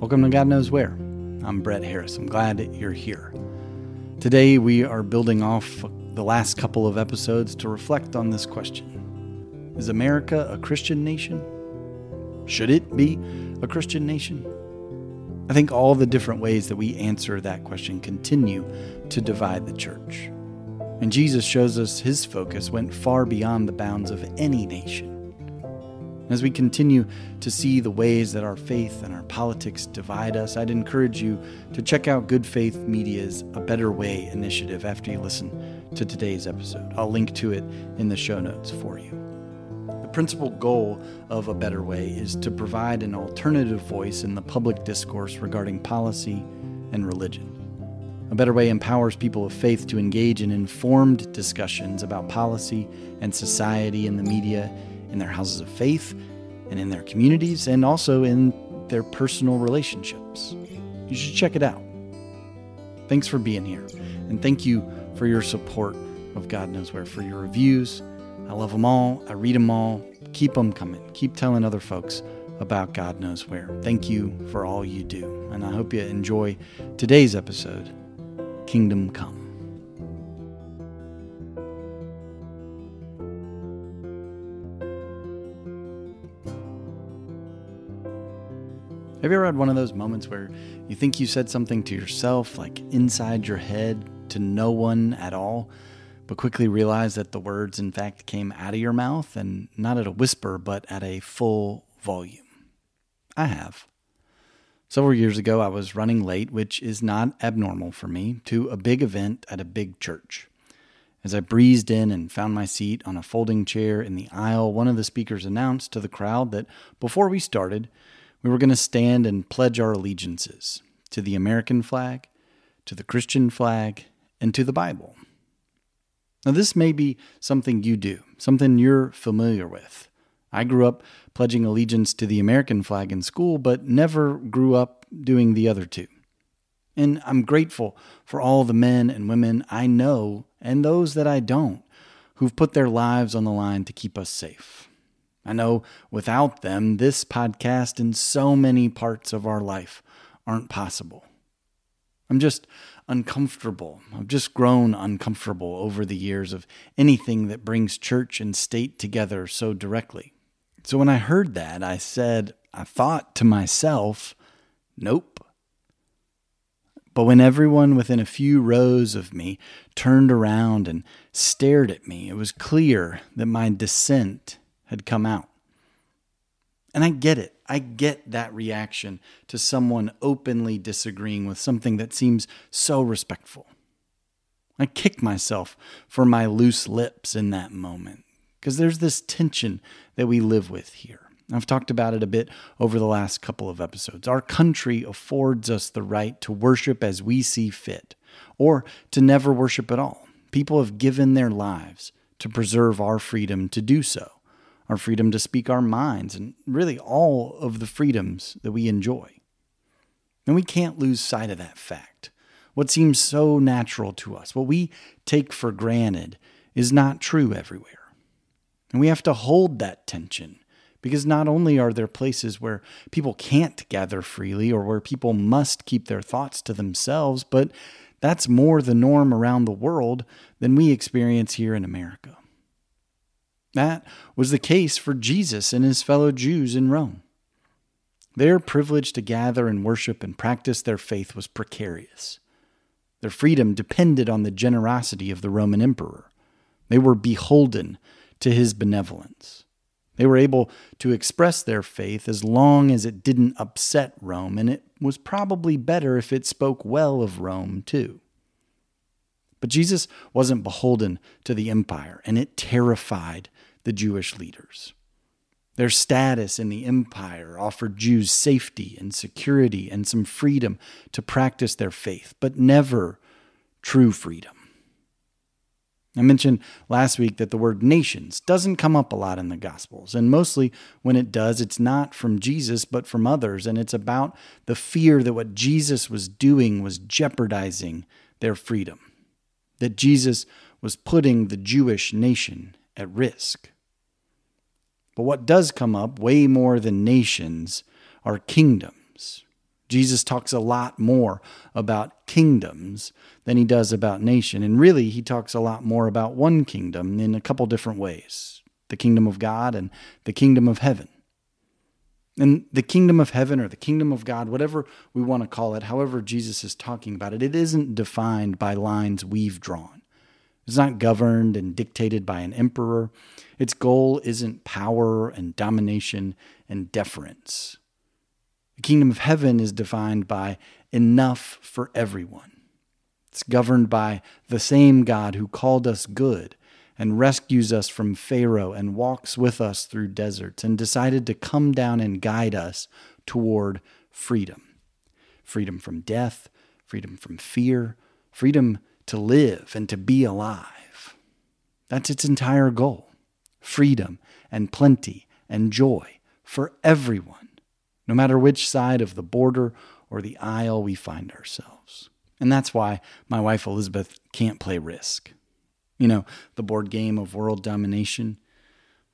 Welcome to God Knows Where. I'm Brett Harris. I'm glad that you're here. Today, we are building off the last couple of episodes to reflect on this question Is America a Christian nation? Should it be a Christian nation? I think all the different ways that we answer that question continue to divide the church. And Jesus shows us his focus went far beyond the bounds of any nation. As we continue to see the ways that our faith and our politics divide us, I'd encourage you to check out Good Faith Media's A Better Way initiative after you listen to today's episode. I'll link to it in the show notes for you. The principal goal of A Better Way is to provide an alternative voice in the public discourse regarding policy and religion. A Better Way empowers people of faith to engage in informed discussions about policy and society in the media in their houses of faith and in their communities and also in their personal relationships. You should check it out. Thanks for being here, and thank you for your support of God Knows Where, for your reviews. I love them all. I read them all. Keep them coming. Keep telling other folks about God Knows Where. Thank you for all you do. And I hope you enjoy today's episode Kingdom Come. Have you ever had one of those moments where you think you said something to yourself, like inside your head, to no one at all, but quickly realize that the words, in fact, came out of your mouth and not at a whisper, but at a full volume? I have. Several years ago, I was running late, which is not abnormal for me, to a big event at a big church. As I breezed in and found my seat on a folding chair in the aisle, one of the speakers announced to the crowd that before we started, we were going to stand and pledge our allegiances to the American flag, to the Christian flag, and to the Bible. Now, this may be something you do, something you're familiar with. I grew up pledging allegiance to the American flag in school, but never grew up doing the other two. And I'm grateful for all the men and women I know and those that I don't who've put their lives on the line to keep us safe. I know without them, this podcast and so many parts of our life aren't possible. I'm just uncomfortable. I've just grown uncomfortable over the years of anything that brings church and state together so directly. So when I heard that, I said, I thought to myself, nope. But when everyone within a few rows of me turned around and stared at me, it was clear that my dissent had come out. And I get it. I get that reaction to someone openly disagreeing with something that seems so respectful. I kick myself for my loose lips in that moment because there's this tension that we live with here. I've talked about it a bit over the last couple of episodes. Our country affords us the right to worship as we see fit, or to never worship at all. People have given their lives to preserve our freedom to do so our freedom to speak our minds, and really all of the freedoms that we enjoy. And we can't lose sight of that fact. What seems so natural to us, what we take for granted, is not true everywhere. And we have to hold that tension because not only are there places where people can't gather freely or where people must keep their thoughts to themselves, but that's more the norm around the world than we experience here in America. That was the case for Jesus and his fellow Jews in Rome. Their privilege to gather and worship and practice their faith was precarious. Their freedom depended on the generosity of the Roman emperor. They were beholden to his benevolence. They were able to express their faith as long as it didn't upset Rome, and it was probably better if it spoke well of Rome, too. But Jesus wasn't beholden to the empire, and it terrified the Jewish leaders. Their status in the empire offered Jews safety and security and some freedom to practice their faith, but never true freedom. I mentioned last week that the word nations doesn't come up a lot in the Gospels, and mostly when it does, it's not from Jesus, but from others, and it's about the fear that what Jesus was doing was jeopardizing their freedom, that Jesus was putting the Jewish nation at risk. But what does come up way more than nations are kingdoms. Jesus talks a lot more about kingdoms than he does about nation. And really, he talks a lot more about one kingdom in a couple different ways the kingdom of God and the kingdom of heaven. And the kingdom of heaven or the kingdom of God, whatever we want to call it, however Jesus is talking about it, it isn't defined by lines we've drawn. It's not governed and dictated by an emperor. Its goal isn't power and domination and deference. The kingdom of heaven is defined by enough for everyone. It's governed by the same God who called us good and rescues us from Pharaoh and walks with us through deserts and decided to come down and guide us toward freedom freedom from death, freedom from fear, freedom to live and to be alive. That's its entire goal freedom and plenty and joy for everyone no matter which side of the border or the aisle we find ourselves. And that's why my wife Elizabeth can't play Risk. You know, the board game of world domination.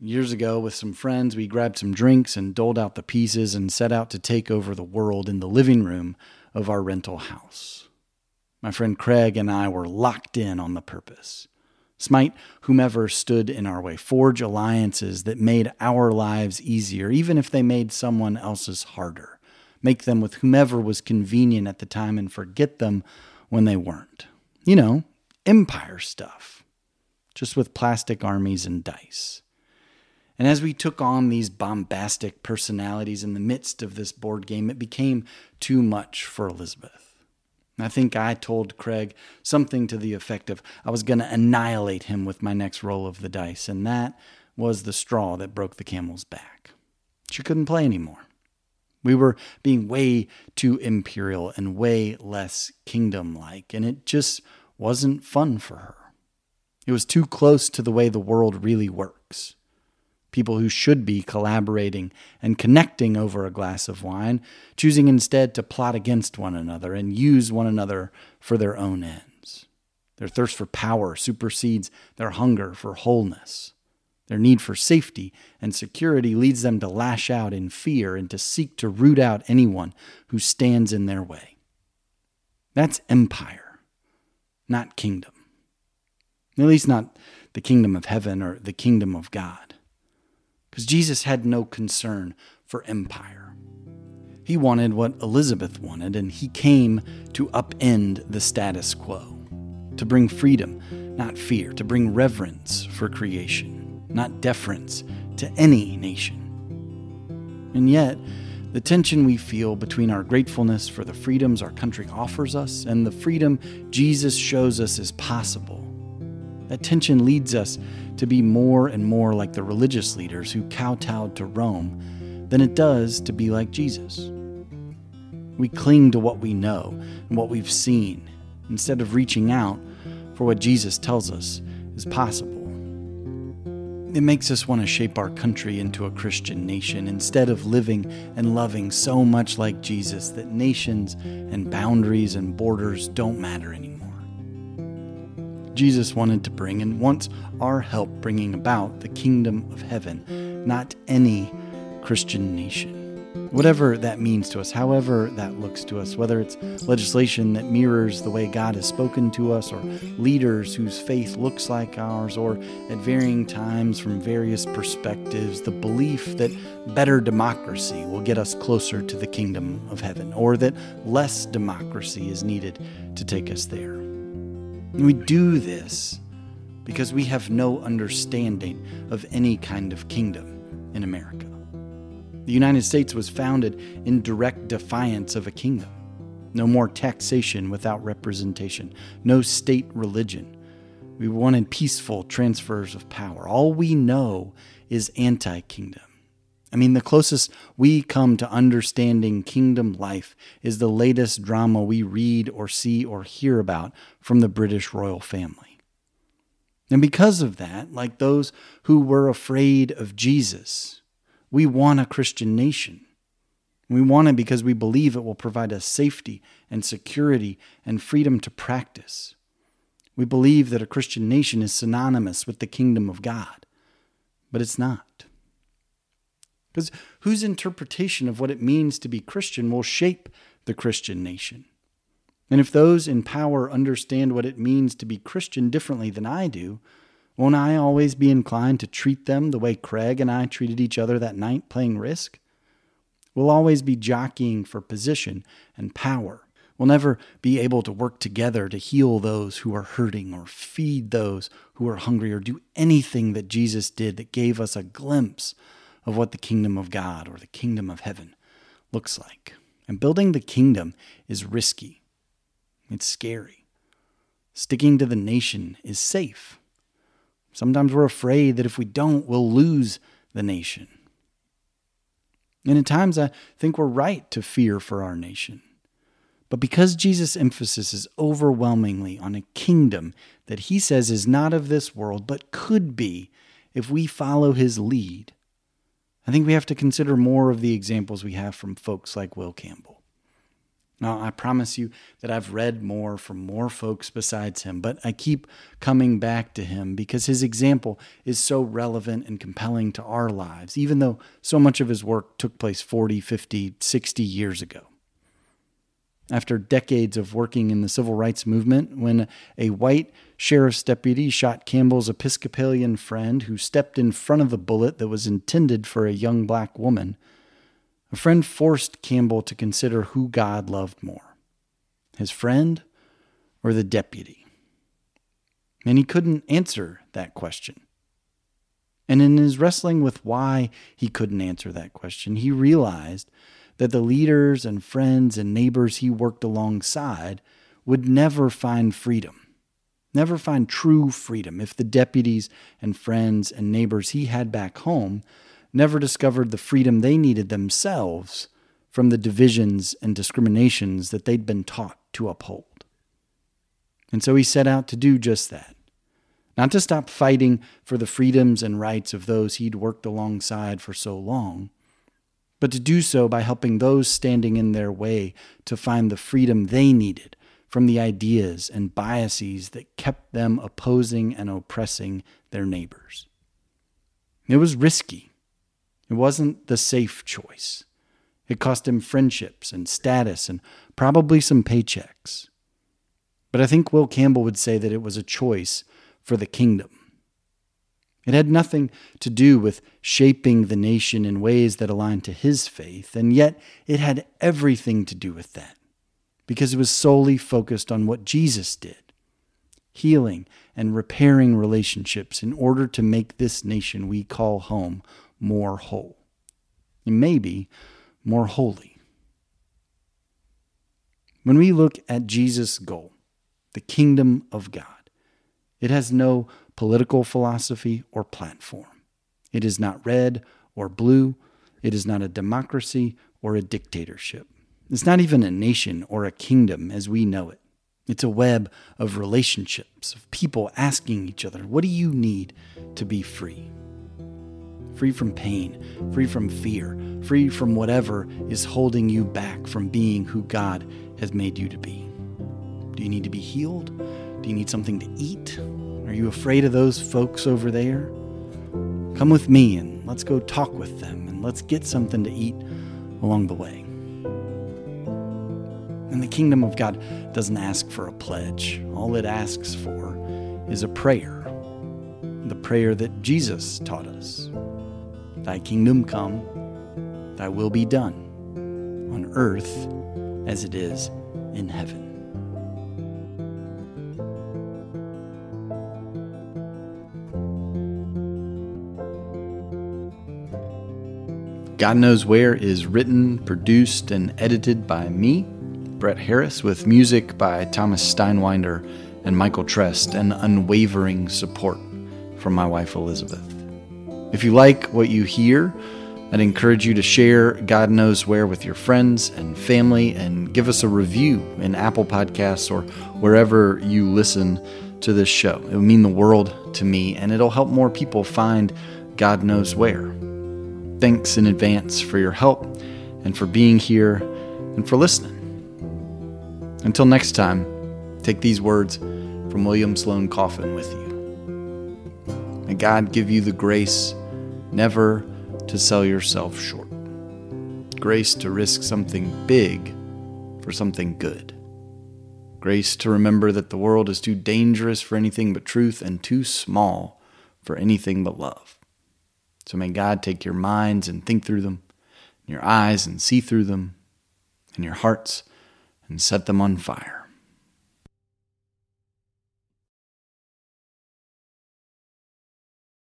Years ago, with some friends, we grabbed some drinks and doled out the pieces and set out to take over the world in the living room of our rental house. My friend Craig and I were locked in on the purpose. Smite whomever stood in our way. Forge alliances that made our lives easier, even if they made someone else's harder. Make them with whomever was convenient at the time and forget them when they weren't. You know, empire stuff, just with plastic armies and dice. And as we took on these bombastic personalities in the midst of this board game, it became too much for Elizabeth. I think I told Craig something to the effect of I was going to annihilate him with my next roll of the dice, and that was the straw that broke the camel's back. She couldn't play anymore. We were being way too imperial and way less kingdom like, and it just wasn't fun for her. It was too close to the way the world really works people who should be collaborating and connecting over a glass of wine, choosing instead to plot against one another and use one another for their own ends. Their thirst for power supersedes their hunger for wholeness. Their need for safety and security leads them to lash out in fear and to seek to root out anyone who stands in their way. That's empire, not kingdom. At least, not the kingdom of heaven or the kingdom of God because Jesus had no concern for empire. He wanted what Elizabeth wanted, and he came to upend the status quo, to bring freedom, not fear, to bring reverence for creation, not deference to any nation. And yet, the tension we feel between our gratefulness for the freedoms our country offers us and the freedom Jesus shows us is possible that tension leads us to be more and more like the religious leaders who kowtowed to Rome than it does to be like Jesus. We cling to what we know and what we've seen instead of reaching out for what Jesus tells us is possible. It makes us want to shape our country into a Christian nation instead of living and loving so much like Jesus that nations and boundaries and borders don't matter anymore. Jesus wanted to bring and wants our help bringing about the kingdom of heaven, not any Christian nation. Whatever that means to us, however that looks to us, whether it's legislation that mirrors the way God has spoken to us, or leaders whose faith looks like ours, or at varying times from various perspectives, the belief that better democracy will get us closer to the kingdom of heaven, or that less democracy is needed to take us there. And we do this because we have no understanding of any kind of kingdom in America. The United States was founded in direct defiance of a kingdom. No more taxation without representation, no state religion. We wanted peaceful transfers of power. All we know is anti kingdom. I mean, the closest we come to understanding kingdom life is the latest drama we read or see or hear about from the British royal family. And because of that, like those who were afraid of Jesus, we want a Christian nation. We want it because we believe it will provide us safety and security and freedom to practice. We believe that a Christian nation is synonymous with the kingdom of God, but it's not. Because whose interpretation of what it means to be Christian will shape the Christian nation. And if those in power understand what it means to be Christian differently than I do, won't I always be inclined to treat them the way Craig and I treated each other that night playing Risk? We'll always be jockeying for position and power. We'll never be able to work together to heal those who are hurting or feed those who are hungry or do anything that Jesus did that gave us a glimpse of what the kingdom of God or the kingdom of heaven looks like. And building the kingdom is risky, it's scary. Sticking to the nation is safe. Sometimes we're afraid that if we don't, we'll lose the nation. And at times, I think we're right to fear for our nation. But because Jesus' emphasis is overwhelmingly on a kingdom that he says is not of this world, but could be if we follow his lead, I think we have to consider more of the examples we have from folks like Will Campbell. Now, I promise you that I've read more from more folks besides him, but I keep coming back to him because his example is so relevant and compelling to our lives, even though so much of his work took place 40, 50, 60 years ago. After decades of working in the civil rights movement, when a white sheriff's deputy shot Campbell's Episcopalian friend who stepped in front of the bullet that was intended for a young black woman, a friend forced Campbell to consider who God loved more his friend or the deputy. And he couldn't answer that question. And in his wrestling with why he couldn't answer that question, he realized that the leaders and friends and neighbors he worked alongside would never find freedom, never find true freedom if the deputies and friends and neighbors he had back home never discovered the freedom they needed themselves from the divisions and discriminations that they'd been taught to uphold. And so he set out to do just that. Not to stop fighting for the freedoms and rights of those he'd worked alongside for so long, but to do so by helping those standing in their way to find the freedom they needed from the ideas and biases that kept them opposing and oppressing their neighbors. It was risky. It wasn't the safe choice. It cost him friendships and status and probably some paychecks. But I think Will Campbell would say that it was a choice for the kingdom. It had nothing to do with shaping the nation in ways that aligned to his faith, and yet it had everything to do with that, because it was solely focused on what Jesus did healing and repairing relationships in order to make this nation we call home more whole, and maybe more holy. When we look at Jesus' goal, the kingdom of God, it has no political philosophy or platform. It is not red or blue. It is not a democracy or a dictatorship. It's not even a nation or a kingdom as we know it. It's a web of relationships, of people asking each other, What do you need to be free? free from pain, free from fear, free from whatever is holding you back from being who God has made you to be. Do you need to be healed? Do you need something to eat? Are you afraid of those folks over there? Come with me and let's go talk with them and let's get something to eat along the way. And the kingdom of God doesn't ask for a pledge, all it asks for is a prayer, the prayer that Jesus taught us. Thy kingdom come, thy will be done, on earth as it is in heaven. God Knows Where is written, produced, and edited by me, Brett Harris, with music by Thomas Steinwinder and Michael Trest, and unwavering support from my wife Elizabeth. If you like what you hear, I'd encourage you to share God Knows Where with your friends and family and give us a review in Apple Podcasts or wherever you listen to this show. It would mean the world to me and it'll help more people find God Knows Where. Thanks in advance for your help and for being here and for listening. Until next time, take these words from William Sloane Coffin with you. May God give you the grace never to sell yourself short. Grace to risk something big for something good. Grace to remember that the world is too dangerous for anything but truth and too small for anything but love. So may God take your minds and think through them, your eyes and see through them, and your hearts and set them on fire.